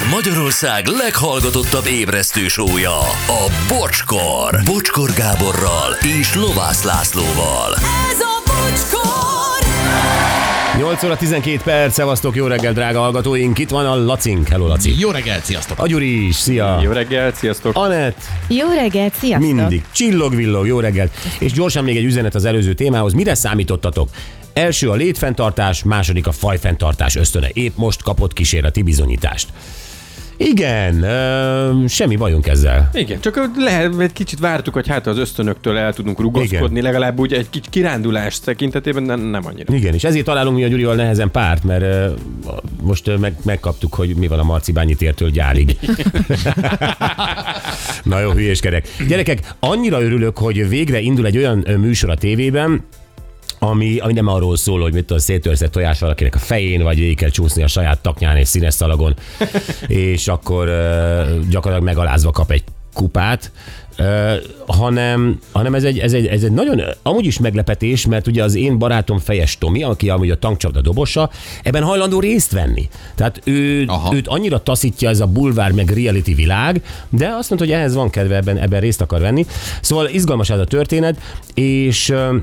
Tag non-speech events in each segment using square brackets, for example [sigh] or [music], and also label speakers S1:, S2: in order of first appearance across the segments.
S1: Ez Magyarország leghallgatottabb ébresztő sója, a Bocskor. Bocskor Gáborral és Lovász Lászlóval.
S2: Ez a bocskor!
S3: 8 óra 12 perc, szevasztok, jó reggel, drága hallgatóink. Itt van a Lacink. Hello, Laci.
S4: Jó reggelt, sziasztok!
S3: A Gyuri is, szia.
S5: Jó reggelt, sziasztok!
S3: Anett,
S6: Jó reggelt, sziasztok!
S3: mindig. Csillog-villog, jó reggelt. És gyorsan még egy üzenet az előző témához. Mire számítottatok? Első a létfenntartás, második a fajfenntartás ösztöne. Épp most kapott kísérleti bizonyítást. Igen, ö, semmi bajunk ezzel.
S5: Igen, csak lehet, egy kicsit vártuk, hogy hát az ösztönöktől el tudunk rugaszkodni,
S3: Igen.
S5: legalább úgy egy kicsit kirándulás tekintetében, nem, nem annyira.
S3: Igen, és ezért találunk mi a Gyurival nehezen párt, mert ö, most ö, meg, megkaptuk, hogy mi van a Marcibányi tértől gyárig. [laughs] [laughs] Na jó, hülyéskedek. Gyerekek, annyira örülök, hogy végre indul egy olyan műsor a tévében, ami, ami nem arról szól, hogy mit tudom, széttörzett tojás valakinek a fején, vagy végig kell csúszni a saját taknyán és színes szalagon, [laughs] és akkor uh, gyakorlatilag megalázva kap egy kupát, uh, hanem, hanem ez, egy, ez, egy, ez egy nagyon, amúgy is meglepetés, mert ugye az én barátom Fejes Tomi, aki amúgy a tankcsapda dobosa, ebben hajlandó részt venni. Tehát ő,
S4: Aha.
S3: őt annyira taszítja ez a bulvár meg reality világ, de azt mondta, hogy ehhez van kedve, ebben, ebben részt akar venni. Szóval izgalmas ez a történet, és Ö,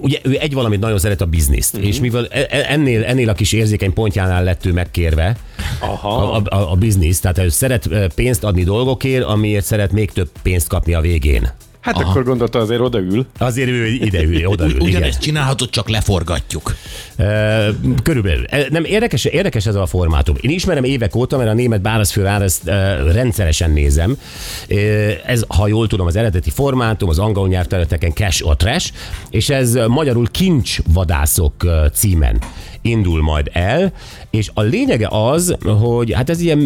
S3: Ugye ő egy valamit nagyon szeret a bizniszt, uh-huh. és mivel e- e- ennél, ennél a kis érzékeny pontjánál lett ő megkérve
S5: Aha.
S3: a, a, a biznisz, tehát ő szeret pénzt adni dolgokért, amiért szeret még több pénzt kapni a végén.
S5: Hát Aha. akkor gondolta azért odaül.
S3: Azért ő ideül, odaül.
S4: Ugyanezt csinálhatod, csak leforgatjuk.
S3: Körülbelül. E, Nem, érdekes, érdekes ez a formátum. Én ismerem évek óta, mert a német Bárazfővár ezt e, rendszeresen nézem. E, Ez, ha jól tudom, az eredeti formátum, az angol nyelvterületeken cash or trash, és ez magyarul kincsvadászok címen indul majd el, és a lényege az, hogy hát ez ilyen,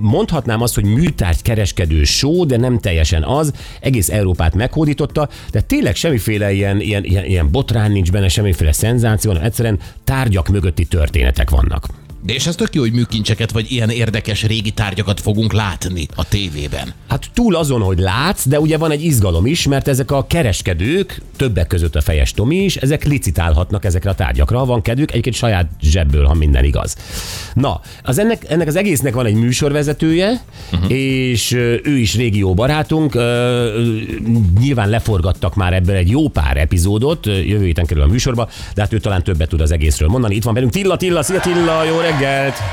S3: mondhatnám azt, hogy műtárgy kereskedő show, de nem teljesen az, egész Európát meghódította, de tényleg semmiféle ilyen, ilyen, ilyen, ilyen botrány nincs benne, semmiféle szenzáció, hanem egyszerűen tárgyak mögötti történetek vannak.
S4: De és ez tök jó, hogy műkincseket vagy ilyen érdekes régi tárgyakat fogunk látni a tévében.
S3: Hát túl azon, hogy látsz, de ugye van egy izgalom is, mert ezek a kereskedők, többek között a fejes Tomi is, ezek licitálhatnak ezekre a tárgyakra, ha van kedvük, egyébként saját zsebből, ha minden igaz. Na, az ennek, ennek az egésznek van egy műsorvezetője, uh-huh. és ő is régi jó barátunk, nyilván leforgattak már ebből egy jó pár epizódot, jövő héten kerül a műsorba, de hát ő talán többet tud az egészről mondani. Itt van velünk Tilla, Tilla, szia Tilla, jó reggelt!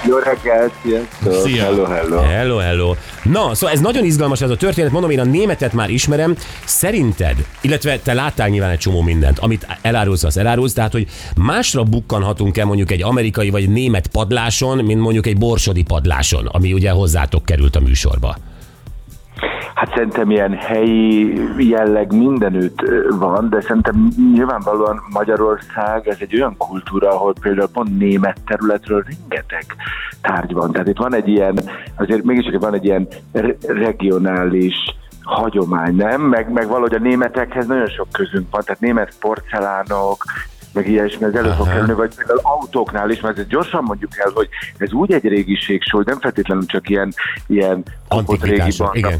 S7: Jó reggelt, sziasztok!
S4: Szia.
S7: Hello, hello!
S3: Hello, hello. Na, szóval ez nagyon izgalmas ez a történet, mondom, én a németet már ismerem. Szerinted, illetve te láttál nyilván egy csomó mindent, amit elárulsz, az elárulsz, tehát, hogy másra bukkanhatunk-e mondjuk egy amerikai vagy német padláson, mint mondjuk egy borsodi padláson, ami ugye hozzátok került a műsorba.
S7: Hát szerintem ilyen helyi jelleg mindenütt van, de szerintem nyilvánvalóan Magyarország ez egy olyan kultúra, ahol például pont német területről rengeteg tárgy van. Tehát itt van egy ilyen, azért mégis van egy ilyen re- regionális hagyomány, nem? Meg, meg valahogy a németekhez nagyon sok közünk van, tehát német porcelánok, meg ilyesmi, ez elő fog kerülni, vagy például autóknál is, mert ezt gyorsan mondjuk el, hogy ez úgy egy régiség, hogy nem feltétlenül csak ilyen, ilyen
S3: Antikvitások,
S7: barna,
S3: igen.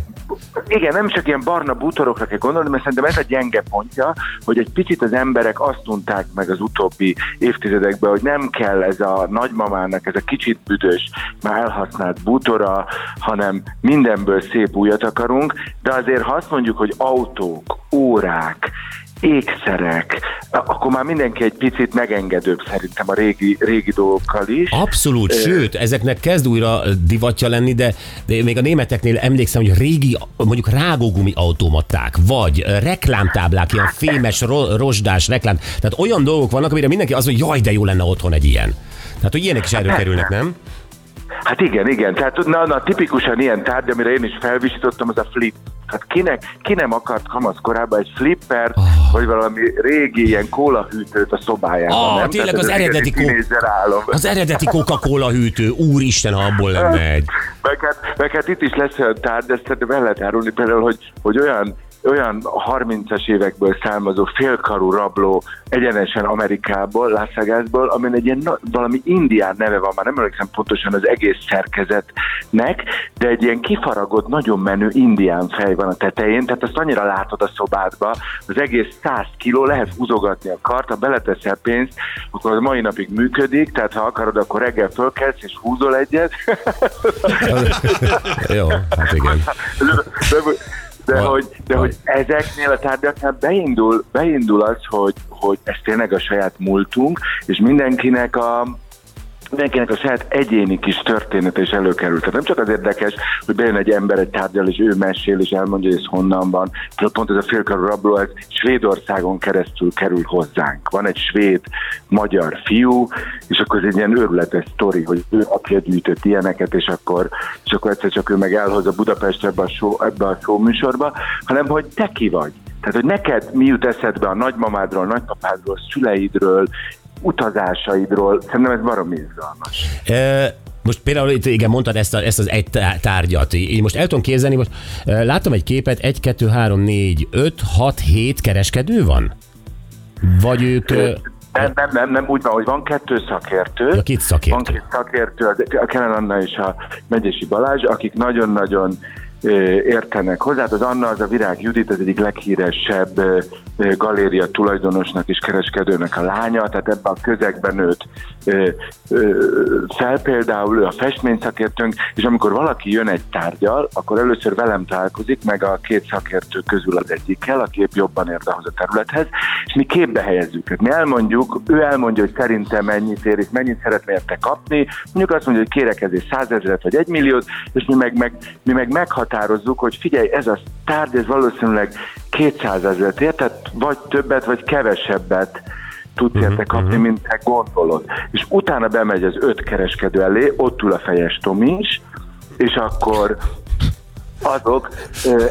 S7: igen, nem csak ilyen barna bútorokra kell gondolni, mert szerintem ez a gyenge pontja, hogy egy picit az emberek azt tudták meg az utóbbi évtizedekben, hogy nem kell ez a nagymamának, ez a kicsit büdös, már elhasznált bútora, hanem mindenből szép újat akarunk, de azért ha azt mondjuk, hogy autók, órák, ékszerek, akkor már mindenki egy picit megengedőbb szerintem a régi, régi dolgokkal is.
S3: Abszolút, sőt, ezeknek kezd újra divatja lenni, de, de még a németeknél emlékszem, hogy régi, mondjuk rágógumi automaták, vagy reklámtáblák, ilyen fémes, ro- rozsdás reklám, tehát olyan dolgok vannak, amire mindenki az, hogy jaj, de jó lenne otthon egy ilyen. Tehát, hogy ilyenek is erről kerülnek, nem?
S7: Hát igen, igen. Tehát na, na, tipikusan ilyen tárgy, amire én is felvisítottam, az a flip. Hát kinek, ki nem akart kamasz korában egy flipper, oh. vagy valami régi ilyen kólahűtőt a szobájában,
S3: Ah,
S7: nem?
S3: tényleg
S7: Tehát
S3: az
S7: egy
S3: eredeti kó-
S7: álom.
S3: Az eredeti Coca-Cola hűtő, úristen, ha abból lenne egy.
S7: Meg hát, meg hát itt is lesz olyan tárgy, ezt el lehet árulni például, hogy, hogy olyan olyan 30-as évekből származó félkarú rabló egyenesen Amerikából, Las Vegasból, amin egy ilyen valami indián neve van, már nem emlékszem pontosan az egész szerkezetnek, de egy ilyen kifaragott, nagyon menő indián fej van a tetején, tehát azt annyira látod a szobádba, az egész 100 kiló, lehet húzogatni a kart, ha beleteszel pénzt, akkor az mai napig működik, tehát ha akarod, akkor reggel fölkelsz és húzol egyet, [laughs]
S3: Jó, hát igen. [laughs]
S7: de,
S3: Val-
S7: hogy, de hogy ezeknél a tárgyaknál beindul, beindul az, hogy, hogy ez tényleg a saját múltunk, és mindenkinek a mindenkinek a saját egyéni kis története is előkerült. Tehát nem csak az érdekes, hogy bejön egy ember egy tárgyal, és ő mesél, és elmondja, hogy ez honnan van. Tehát pont ez a félkarú rabló, ez Svédországon keresztül kerül hozzánk. Van egy svéd magyar fiú, és akkor ez egy ilyen őrületes sztori, hogy ő apja gyűjtött ilyeneket, és akkor, és akkor egyszer csak ő meg elhozza Budapestre ebbe a, show, ebbe a show műsorba, hanem hogy te ki vagy. Tehát, hogy neked mi jut eszedbe a nagymamádról, nagypapádról, szüleidről, utazásaidról, szerintem ez baromi izgalmas.
S3: E, most például itt igen, mondtad ezt, a, ezt az egy tá- tárgyat. Én most el tudom képzelni, most e, láttam egy képet, 1, 2, 3, 4, 5, 6, 7 kereskedő van? Vagy ők...
S7: Nem, nem, nem, nem, úgy van, hogy van kettő szakértő.
S3: Ja, két szakértő.
S7: Van két szakértő, a Kellen Anna és a Megyesi Balázs, akik nagyon-nagyon értenek hozzá. Hát Az Anna, az a Virág Judit, az egyik leghíresebb galéria tulajdonosnak és kereskedőnek a lánya, tehát ebben a közegben őt ö, fel például, ő a festményszakértőnk, és amikor valaki jön egy tárgyal, akkor először velem találkozik, meg a két szakértő közül az egyikkel, aki épp jobban ért ahhoz a területhez, és mi képbe helyezzük. Tehát mi elmondjuk, ő elmondja, hogy szerintem mennyit ér, és mennyit szeretne érte kapni, mondjuk azt mondja, hogy kérek ezért százezret vagy egy milliót, és mi meg, meg, mi meg meghatározzuk, hogy figyelj, ez a tárgy, ez valószínűleg 200 ezeret ér, tehát vagy többet, vagy kevesebbet tudsz érte kapni, mint te gondolod. És utána bemegy az öt kereskedő elé, ott ül a fejes Tomi is, és akkor azok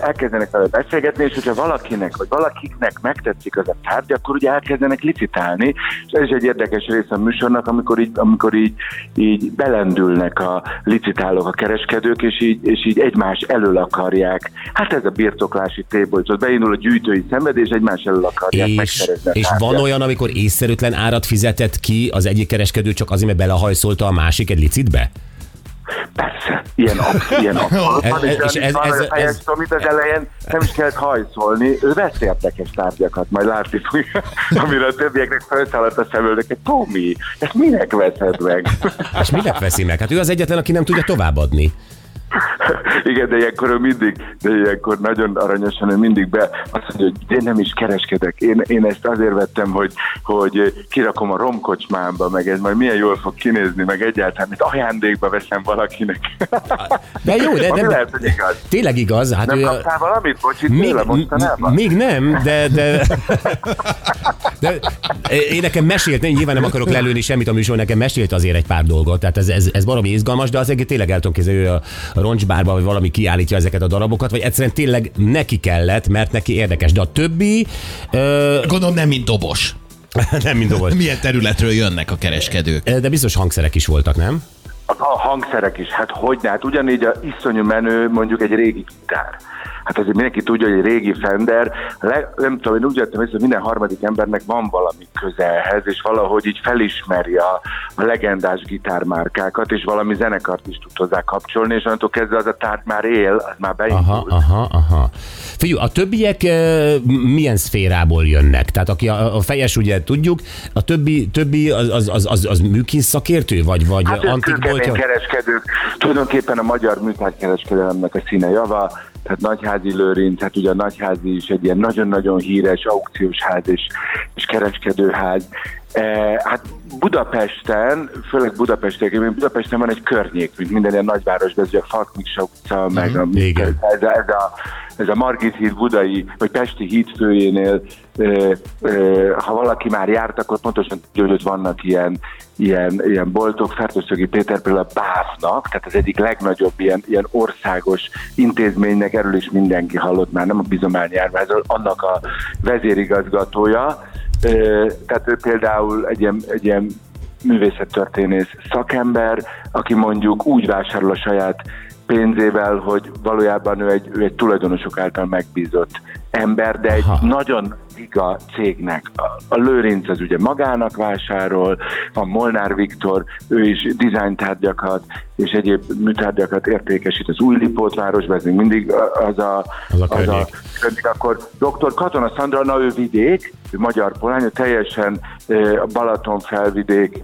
S7: elkezdenek vele beszélgetni, és hogyha valakinek, vagy valakiknek megtetszik az a tárgy, akkor ugye elkezdenek licitálni, és ez is egy érdekes része a műsornak, amikor így, amikor így, így belendülnek a licitálók, a kereskedők, és így, és így egymás elől akarják. Hát ez a birtoklási tébolyt, beindul a gyűjtői szenvedés, egymás elől akarják
S3: és,
S7: megszerezni
S3: és van olyan, amikor észszerűtlen árat fizetett ki az egyik kereskedő csak azért, mert belehajszolta a másik egy licitbe?
S7: Persze, ilyen, ab, ilyen abszolút [laughs]
S3: Ez-
S7: van, és,
S3: ez-
S7: ez,
S3: ez-
S7: ez, ez,
S3: ez-
S7: amit az elején nem is kellett hajszolni, ő vesz érdekes tárgyakat, majd látni fogja, [laughs] amire a többieknek felszállt a szemölnek, hogy Tomi, ezt minek veszed meg? [laughs]
S3: És minek veszi meg? Hát ő az egyetlen, aki nem tudja továbbadni. [laughs]
S7: Igen, de ilyenkor ő mindig, de ilyenkor nagyon aranyosan ő mindig be azt mondja, hogy én nem is kereskedek. Én, én ezt azért vettem, hogy, hogy kirakom a romkocsmámba, meg ez majd milyen jól fog kinézni, meg egyáltalán, mint ajándékba veszem valakinek. [laughs]
S3: De jó, de, de,
S7: lehet, hogy igaz.
S3: tényleg igaz. Hát
S7: Nem
S3: ő a-
S7: kaptál valamit? Bocsit,
S3: még,
S7: tőle
S3: még nem, de, de, [laughs] de én nekem mesélt, én nyilván nem akarok lelőni semmit a műsor, nekem mesélt azért egy pár dolgot, tehát ez, ez, ez valami izgalmas, de az egész tényleg el tudom képzelni, hogy a, roncsbárba, vagy valami kiállítja ezeket a darabokat, vagy egyszerűen tényleg neki kellett, mert neki érdekes, de a többi ö,
S4: Gondolom nem mint dobos. [laughs]
S3: nem mind volt.
S4: Milyen területről jönnek a kereskedők?
S3: De biztos hangszerek is voltak, nem?
S7: A, hangszerek is, hát hogy hát ugyanígy a iszonyú menő mondjuk egy régi gitár. Hát azért mindenki tudja, hogy egy régi Fender, le, nem tudom, én úgy értem észre, hogy minden harmadik embernek van valami közelhez, és valahogy így felismeri a, a legendás gitármárkákat, és valami zenekart is tud hozzá kapcsolni, és onnantól kezdve az a tárgy már él, az már beindul.
S3: Aha, aha, aha. Figyelj, a többiek ö, milyen szférából jönnek? Tehát aki a, a fejes, ugye tudjuk, a többi, többi az, az, az, az, az szakértő, vagy, vagy
S7: Hát
S3: antik boltja?
S7: kereskedők, tulajdonképpen a magyar műtárgykereskedelemnek a színe java, tehát Nagyházi Lőrinc, hát ugye a Nagyházi is egy ilyen nagyon-nagyon híres aukciós ház és, és kereskedőház. E, hát Budapesten, főleg Budapesten, Budapesten van egy környék, mint minden ilyen nagyvárosban, ez a Falk Miksa utca, meg a,
S3: igen.
S7: ez, a, ez, a, ez a Margit híd budai, vagy Pesti híd főjénél, ö, ö, ha valaki már járt, akkor pontosan tudja, hogy vannak ilyen, ilyen, ilyen boltok, Fertőszögi Péter például a BÁF-nak, tehát az egyik legnagyobb ilyen, ilyen országos intézménynek, erről is mindenki hallott már, nem a bizományjárványról, annak a vezérigazgatója, tehát ő például egy ilyen, egy ilyen művészettörténész szakember, aki mondjuk úgy vásárol a saját pénzével, hogy valójában ő egy, ő egy tulajdonosok által megbízott ember, de egy
S3: Aha.
S7: nagyon giga cégnek. A, a Lőrinc az ugye magának vásárol, van Molnár Viktor, ő is dizájntárgyakat és egyéb műtárgyakat értékesít az új Lipótvárosban, ez még mindig az a,
S3: Az a környék.
S7: környék. Akkor dr. Katona Szandra, na ő vidék, magyar polány, teljesen a Balaton felvidék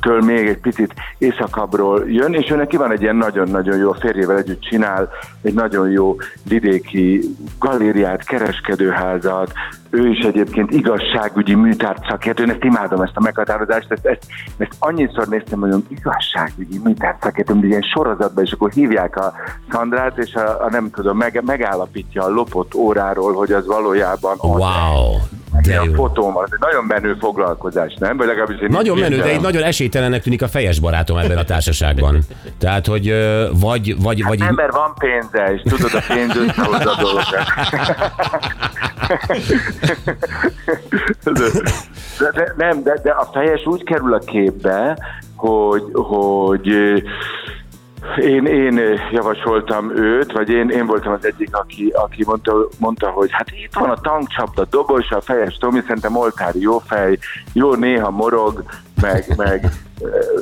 S7: től még egy picit északabbról jön, és ő neki van egy ilyen nagyon-nagyon jó férjével együtt csinál, egy nagyon jó vidéki galériát, kereskedőházat, ő is egyébként igazságügyi műtárt szakértő, én ezt imádom ezt a meghatározást, ezt, ezt, ezt annyiszor néztem, hogy igazságügyi műtárt szakértő, mint ilyen sorozatban, és akkor hívják a Szandrát, és a, a nem tudom, meg, megállapítja a lopott óráról, hogy az valójában
S3: Wow, de
S7: a fotóm, az egy nagyon menő foglalkozás, nem? Vagy legalábbis én
S3: Nagyon menő, de így nagyon esélytelennek tűnik a fejes barátom ebben a társaságban. Tehát, hogy vagy, vagy, vagy így,
S7: Ember van pénze, és tudod, a pénz összehozza [laughs] a dolgokat. De, de, nem, de, de a fejes úgy kerül a képbe, hogy, hogy én, én javasoltam őt, vagy én, én voltam az egyik, aki, aki mondta, mondta, hogy hát itt van a tankcsapda dobos, a fejes Tomi, szerintem oltári jó fej, jó néha morog, meg, meg,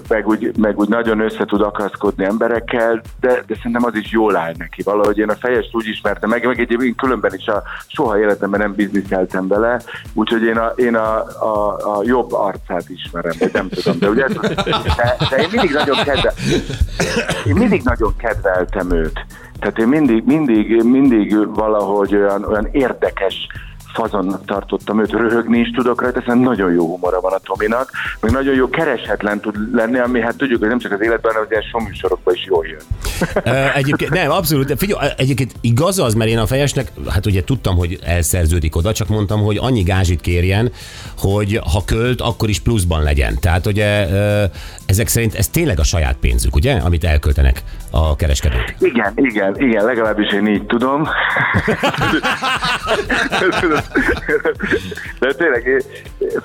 S7: meg, úgy, meg úgy nagyon össze tud akaszkodni emberekkel, de, de szerintem az is jól áll neki. Valahogy én a fejest úgy ismertem meg, meg egyébként különben is a soha életemben nem bizniszeltem bele, úgyhogy én a, én a, a, a jobb arcát ismerem, vagy nem tudom, de ugye, de, de én mindig nagyon kedve, én mindig nagyon kedveltem őt. Tehát én mindig, mindig, mindig valahogy olyan, olyan érdekes fazonnak tartottam őt, röhögni is tudok rajta, hiszen nagyon jó humora van a Tominak, meg nagyon jó kereshetlen tud lenni, ami hát tudjuk, hogy nem csak az életben, hanem az ilyen soműsorokban is jól jön.
S3: Egyébként, nem, abszolút. Figyelj, egyébként igaz az, mert én a fejesnek, hát ugye tudtam, hogy elszerződik oda, csak mondtam, hogy annyi gázsit kérjen, hogy ha költ, akkor is pluszban legyen. Tehát ugye ezek szerint ez tényleg a saját pénzük, ugye, amit elköltenek a kereskedők.
S7: Igen, igen, igen, legalábbis én így tudom. [laughs] [laughs] De tényleg,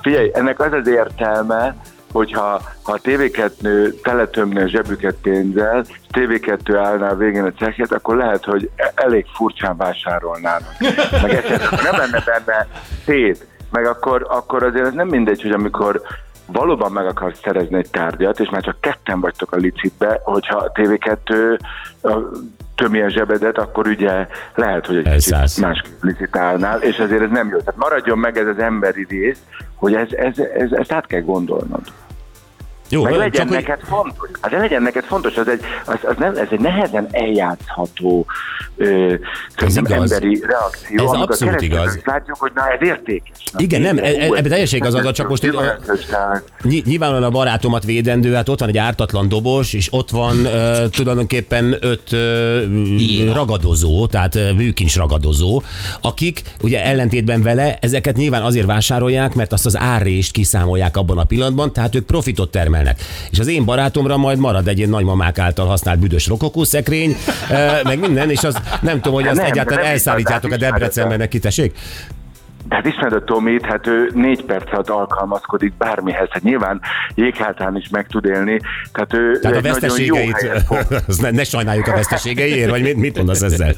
S7: figyelj, ennek az az értelme, hogyha ha a TV2 teletömni a zsebüket pénzzel, és TV2 állná a végén a cekhet, akkor lehet, hogy e- elég furcsán vásárolnának. Meg esetleg nem lenne benne tét, meg akkor, akkor azért ez nem mindegy, hogy amikor valóban meg akarsz szerezni egy tárgyat, és már csak ketten vagytok a licitbe, hogyha a TV2 ö, tömi a zsebedet, akkor ugye lehet, hogy egy kicsit másképp licitálnál, és azért ez nem jó. Tehát maradjon meg ez az emberi rész, hogy ez, ez, ez, ezt át kell gondolnod.
S3: Jó,
S7: Meg legyen
S3: csak hogy
S7: neked fontos. Hát de legyen neked fontos, az egy, az, az nem, ez egy nehezen eljátszható ö, szerintem
S3: igaz.
S7: emberi reakció.
S3: Ez abszolút igaz.
S7: Látjuk, hogy na ez értékes. Na,
S3: Igen, nem, e- e-
S7: ez-
S3: ebben teljesen igazad van, csak most Ny- Nyilvánvalóan a barátomat védendő, hát ott van egy ártatlan dobos, és ott van uh, tulajdonképpen öt uh, ragadozó, tehát műkincs ragadozó, akik ugye ellentétben vele ezeket nyilván azért vásárolják, mert azt az árrést kiszámolják abban a pillanatban, tehát ők profitot termelnek. És az én barátomra majd marad egy ilyen nagymamák által használt büdös rokokószekrény, meg minden, és az nem tudom, hogy azt
S7: Nem,
S3: egyáltalán elszállítjátok a Debrecenben neki, tessék?
S7: De hát ismered a Tomit, hát ő négy perc alatt alkalmazkodik bármihez. Hát nyilván jéghátán is meg tud élni. Tehát ő
S3: Tehát a
S7: egy nagyon jó
S3: veszteségeit, [laughs] ne, ne sajnáljuk a veszteségeiért, vagy mit, mit mondasz ezzel?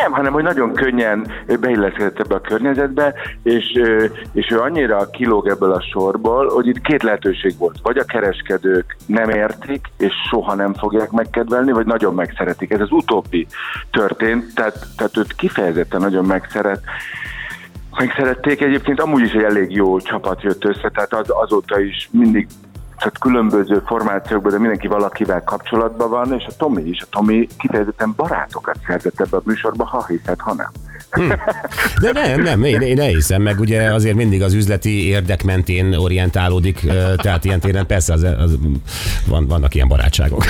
S7: Nem, hanem hogy nagyon könnyen beilleszkedett ebbe a környezetbe, és, és ő annyira kilóg ebből a sorból, hogy itt két lehetőség volt. Vagy a kereskedők nem értik, és soha nem fogják megkedvelni, vagy nagyon megszeretik. Ez az utóbbi történt, tehát, tehát őt kifejezetten nagyon megszeret, megszerették. Egyébként amúgy is egy elég jó csapat jött össze, tehát az, azóta is mindig tehát különböző formációkban, de mindenki valakivel kapcsolatban van, és a Tomi is. A Tomi kifejezetten barátokat szerzett ebbe a műsorba, ha hiszed, ha nem.
S3: De nem, nem, én, én elhiszem, meg ugye azért mindig az üzleti érdek mentén orientálódik, tehát ilyen téren persze az, az, van, vannak ilyen barátságok.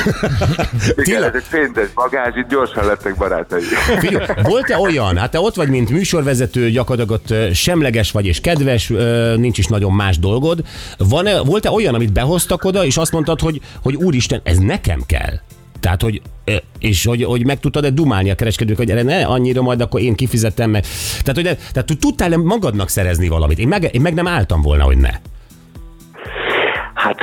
S7: Igen, ez egy pénzes magázs, itt gyorsan lettek barátai.
S3: Figyelj, volt-e olyan, hát te ott vagy, mint műsorvezető, gyakorlatilag ott semleges vagy és kedves, nincs is nagyon más dolgod. Van-e, volt-e olyan, amit behoztak oda, és azt mondtad, hogy, hogy úristen, ez nekem kell? Tehát, hogy, és hogy, hogy meg tudtad-e dumálni a kereskedők, hogy erre ne annyira majd akkor én kifizettem meg. Tehát, hogy tehát tudtál-e magadnak szerezni valamit? Én meg, én meg nem álltam volna, hogy ne.
S7: Hát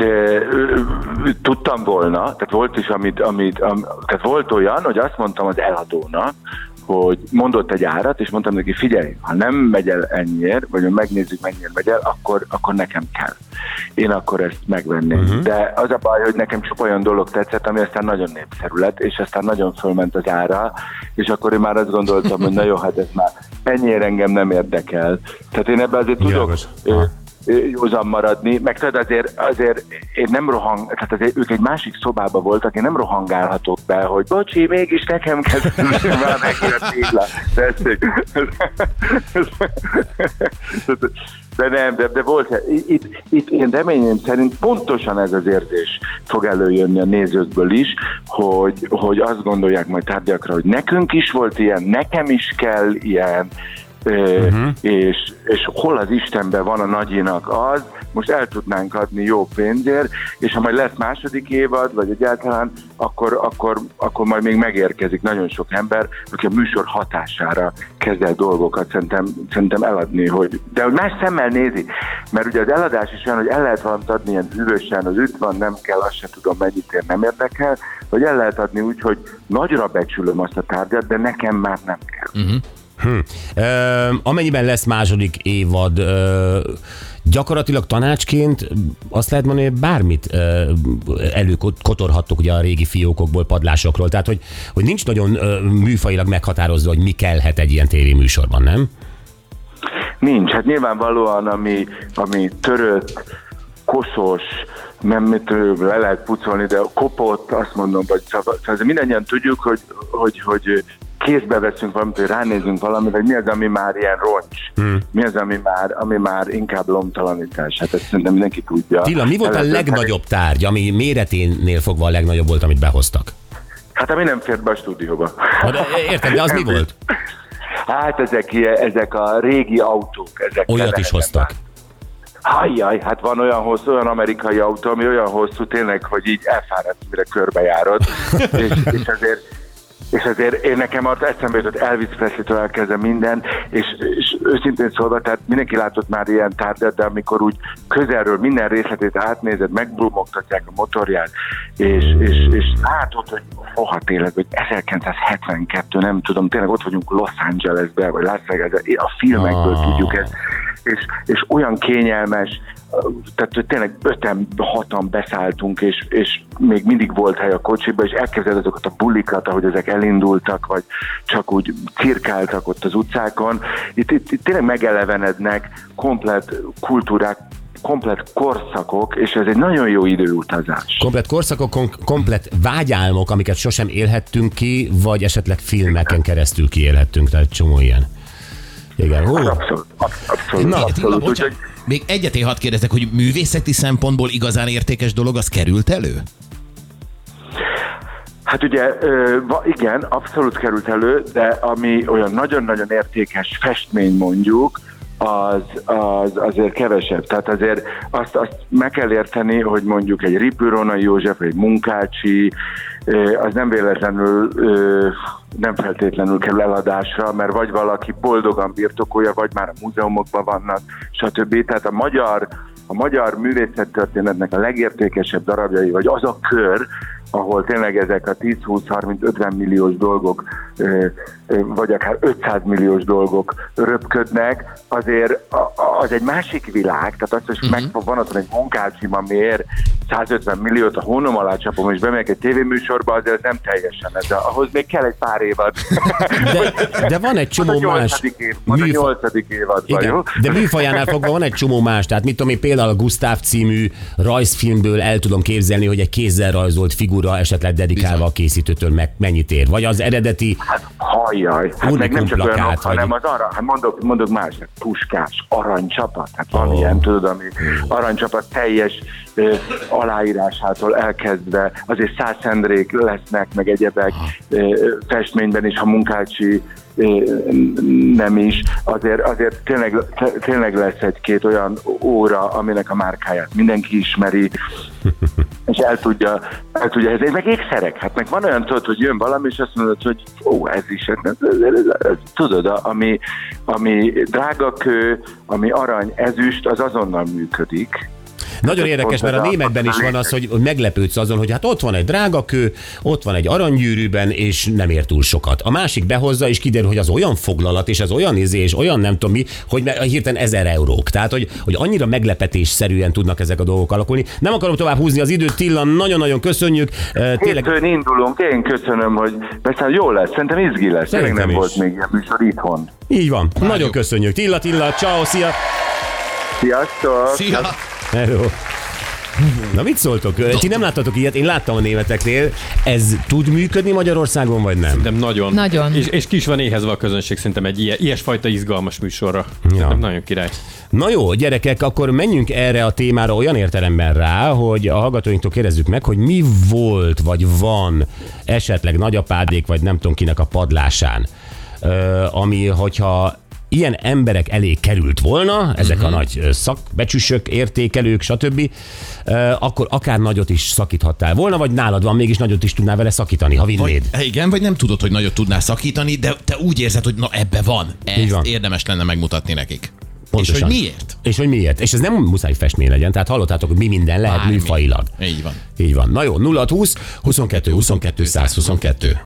S7: tudtam volna, tehát volt is, amit, amit am, tehát volt olyan, hogy azt mondtam az eladónak, hogy mondott egy árat, és mondtam neki, figyelj, ha nem megy el ennyiért, vagy ha megnézzük mennyire megy el, akkor, akkor nekem kell. Én akkor ezt megvenném. Uh-huh. De az a baj, hogy nekem csak olyan dolog tetszett, ami aztán nagyon népszerű lett, és aztán nagyon fölment az ára, és akkor én már azt gondoltam, hogy na jó, hát ez már ennyire engem nem érdekel. Tehát én ebben azért tudok Józan maradni, meg tudod, azért, azért én nem rohang, tehát azért ők egy másik szobába voltak, én nem rohangálhatok be, hogy bocsi, mégis nekem kell [laughs] neki a tégla. De nem, de, de volt, itt, itt én reményem szerint pontosan ez az érzés fog előjönni a nézőkből is, hogy, hogy azt gondolják majd tárgyakra, hogy nekünk is volt ilyen, nekem is kell ilyen, uh-huh. és, és hol az Istenben van a nagyinak az, most el tudnánk adni jó pénzért, és ha majd lesz második évad, vagy egyáltalán, akkor, akkor, akkor majd még megérkezik nagyon sok ember, aki a műsor hatására kezd el dolgokat szerintem, szerintem eladni, hogy, de hogy más szemmel nézi, mert ugye az eladás is olyan, hogy el lehet valamit adni ilyen hűvösen, az üt van, nem kell, azt se tudom mennyit ér, nem érdekel, vagy el lehet adni úgy, hogy nagyra becsülöm azt a tárgyat, de nekem már nem kell.
S3: Hm. Ö, amennyiben lesz második évad, ö, gyakorlatilag tanácsként azt lehet mondani, hogy bármit ö, előkotorhattok ugye a régi fiókokból, padlásokról, tehát hogy, hogy nincs nagyon ö, műfajilag meghatározva, hogy mi kellhet egy ilyen tévéműsorban, nem?
S7: Nincs, hát nyilvánvalóan, ami, ami törött, koszos, nem mit le lehet pucolni, de kopott, azt mondom, vagy szóval, szóval mindannyian tudjuk, hogy, hogy, hogy kézbe veszünk valamit, hogy ránézünk valamit, vagy mi az, ami már ilyen roncs, hmm. mi az, ami már, ami már inkább lomtalanítás. Hát ezt szerintem mindenki tudja.
S3: Tilla, mi volt a legnagyobb tárgy, ami méreténél fogva a legnagyobb volt, amit behoztak?
S7: Hát ami nem fért be a stúdióba.
S3: Na, de értem, de az mi volt? [laughs]
S7: Hát ezek, ezek a régi autók. Ezek
S3: Olyat is hoztak.
S7: Hajjaj, hát van olyan hosszú, olyan amerikai autó, ami olyan hosszú tényleg, hogy így elfáradt, mire körbejárod. [laughs] és, és azért és azért én nekem ott eszembe jutott Elvis Presley-től elkezdve minden, és, és őszintén szólva, tehát mindenki látott már ilyen tárgyat, de amikor úgy közelről minden részletét átnézed, megbrumogtatják a motorját, és, és, és látod, hogy oha tényleg, hogy 1972, nem tudom, tényleg ott vagyunk Los Angelesben, vagy Las Vegasben, a filmekből
S3: Ah.
S7: tudjuk ezt, és, és olyan kényelmes, tehát tényleg öten, hatan beszálltunk, és, és még mindig volt hely a kocsiba, és elképzeled azokat a bulikat, ahogy ezek elindultak, vagy csak úgy cirkáltak ott az utcákon. Itt, itt, itt tényleg megelevenednek komplet kultúrák, komplet korszakok, és ez egy nagyon jó időutazás.
S3: Komplet korszakok, kom- komplet vágyálmok, amiket sosem élhettünk ki, vagy esetleg filmeken keresztül kiélhettünk, tehát csomó ilyen. Igen, hú,
S7: Abszolút, absz- abszolút,
S4: Na,
S7: abszolút.
S4: bocsánat,
S7: Úgyhogy
S4: még egyet én hadd kérdezek, hogy művészeti szempontból igazán értékes dolog, az került elő?
S7: Hát ugye, igen, abszolút került elő, de ami olyan nagyon-nagyon értékes festmény mondjuk, az, az azért kevesebb. Tehát azért azt, azt meg kell érteni, hogy mondjuk egy Ripüronai József, egy Munkácsi, az nem véletlenül nem feltétlenül kerül eladásra, mert vagy valaki boldogan birtokolja, vagy már a múzeumokban vannak, stb. Tehát a magyar, a magyar művészettörténetnek a legértékesebb darabjai, vagy az a kör, ahol tényleg ezek a 10-20-30-50 milliós dolgok, vagy akár 500 milliós dolgok röpködnek, azért az egy másik világ, tehát azt, hogy uh-huh. meg van ott egy munkácsim, ami ér 150 milliót, a hónom alá csapom, és bemegyek egy tévéműsorba, azért nem teljesen ez. Ahhoz még kell egy pár évad. [laughs]
S3: de, de van egy [laughs] csomó
S7: Van
S3: más
S7: év, van a nyolcadik évadban, jó?
S3: Igen, de műfajánál fogva van egy csomó más, tehát mit tudom én, például a Gustav című rajzfilmből el tudom képzelni, hogy egy kézzel rajzolt figura esetleg dedikálva a készítőtől meg mennyit ér. Vagy az eredeti,
S7: Hajjaj, hát meg
S3: Unikum
S7: nem csak
S3: plakát,
S7: olyanok, hanem az arra, hát mondok, mondok más, puskás, aranycsapat, hát van
S3: Ó.
S7: ilyen, tudod, ami aranycsapat teljes ö, aláírásától elkezdve, azért százszendrék lesznek, meg egyebek ö, festményben is, ha munkácsi nem is, azért, azért tényleg, tényleg lesz egy-két olyan óra, aminek a márkáját mindenki ismeri, [laughs] és el tudja, el tudja ez meg ékszerek, hát meg van olyan, tudod, hogy jön valami, és azt mondod, hogy ó, ez is, ez, ez, ez, ez, tudod, ami, ami drága kő, ami arany, ezüst, az azonnal működik.
S3: Nagyon érdekes, mert a németben is van az, hogy meglepődsz azon, hogy hát ott van egy drága kő, ott van egy aranygyűrűben, és nem ér túl sokat. A másik behozza, és kiderül, hogy az olyan foglalat, és az olyan izé, és olyan nem tudom mi, hogy hirtelen ezer eurók. Tehát, hogy, hogy annyira meglepetésszerűen tudnak ezek a dolgok alakulni. Nem akarom tovább húzni az időt, Tilla, nagyon-nagyon köszönjük. Tényleg
S7: Hétfőn indulunk, én köszönöm, hogy persze jó lesz, szerintem izgi lesz.
S3: Szerintem
S7: nem
S3: is.
S7: volt még ilyen műsor itthon.
S3: így van. Nagyon köszönjük. Tilla, Tilla, ciao, szia.
S7: Sziasztok!
S4: Szia!
S3: Hello. Na mit szóltok? Ti nem láttatok ilyet, én láttam a németeknél. Ez tud működni Magyarországon, vagy nem?
S5: De nagyon.
S2: Nagyon.
S5: És, és ki is van éhezve a közönség szerintem egy ilyen, ilyesfajta izgalmas műsorra. Ja. Nagyon király.
S3: Na jó, gyerekek, akkor menjünk erre a témára olyan értelemben rá, hogy a hallgatóinktól kérdezzük meg, hogy mi volt, vagy van esetleg nagyapádék, vagy nem tudom kinek a padlásán, Ö, ami, hogyha ilyen emberek elé került volna, ezek
S4: Mhm.
S3: a nagy ö, szakbecsüsök, értékelők, stb., akkor akár nagyot is szakíthattál volna, vagy nálad van, mégis nagyot is tudnál vele szakítani, ha vinnéd.
S4: Vagy, igen, vagy nem tudod, hogy nagyot tudnál szakítani, de te úgy érzed, hogy na ebbe van. Ezt
S3: van.
S4: érdemes lenne megmutatni nekik.
S3: Pontosan.
S4: És hogy miért?
S3: És hogy miért? És ez nem muszáj festmény legyen, tehát hallottátok, hogy mi minden lehet
S4: Bármi.
S3: műfajilag.
S4: Így van.
S3: Így van. Na jó, 0 20 22 22 122.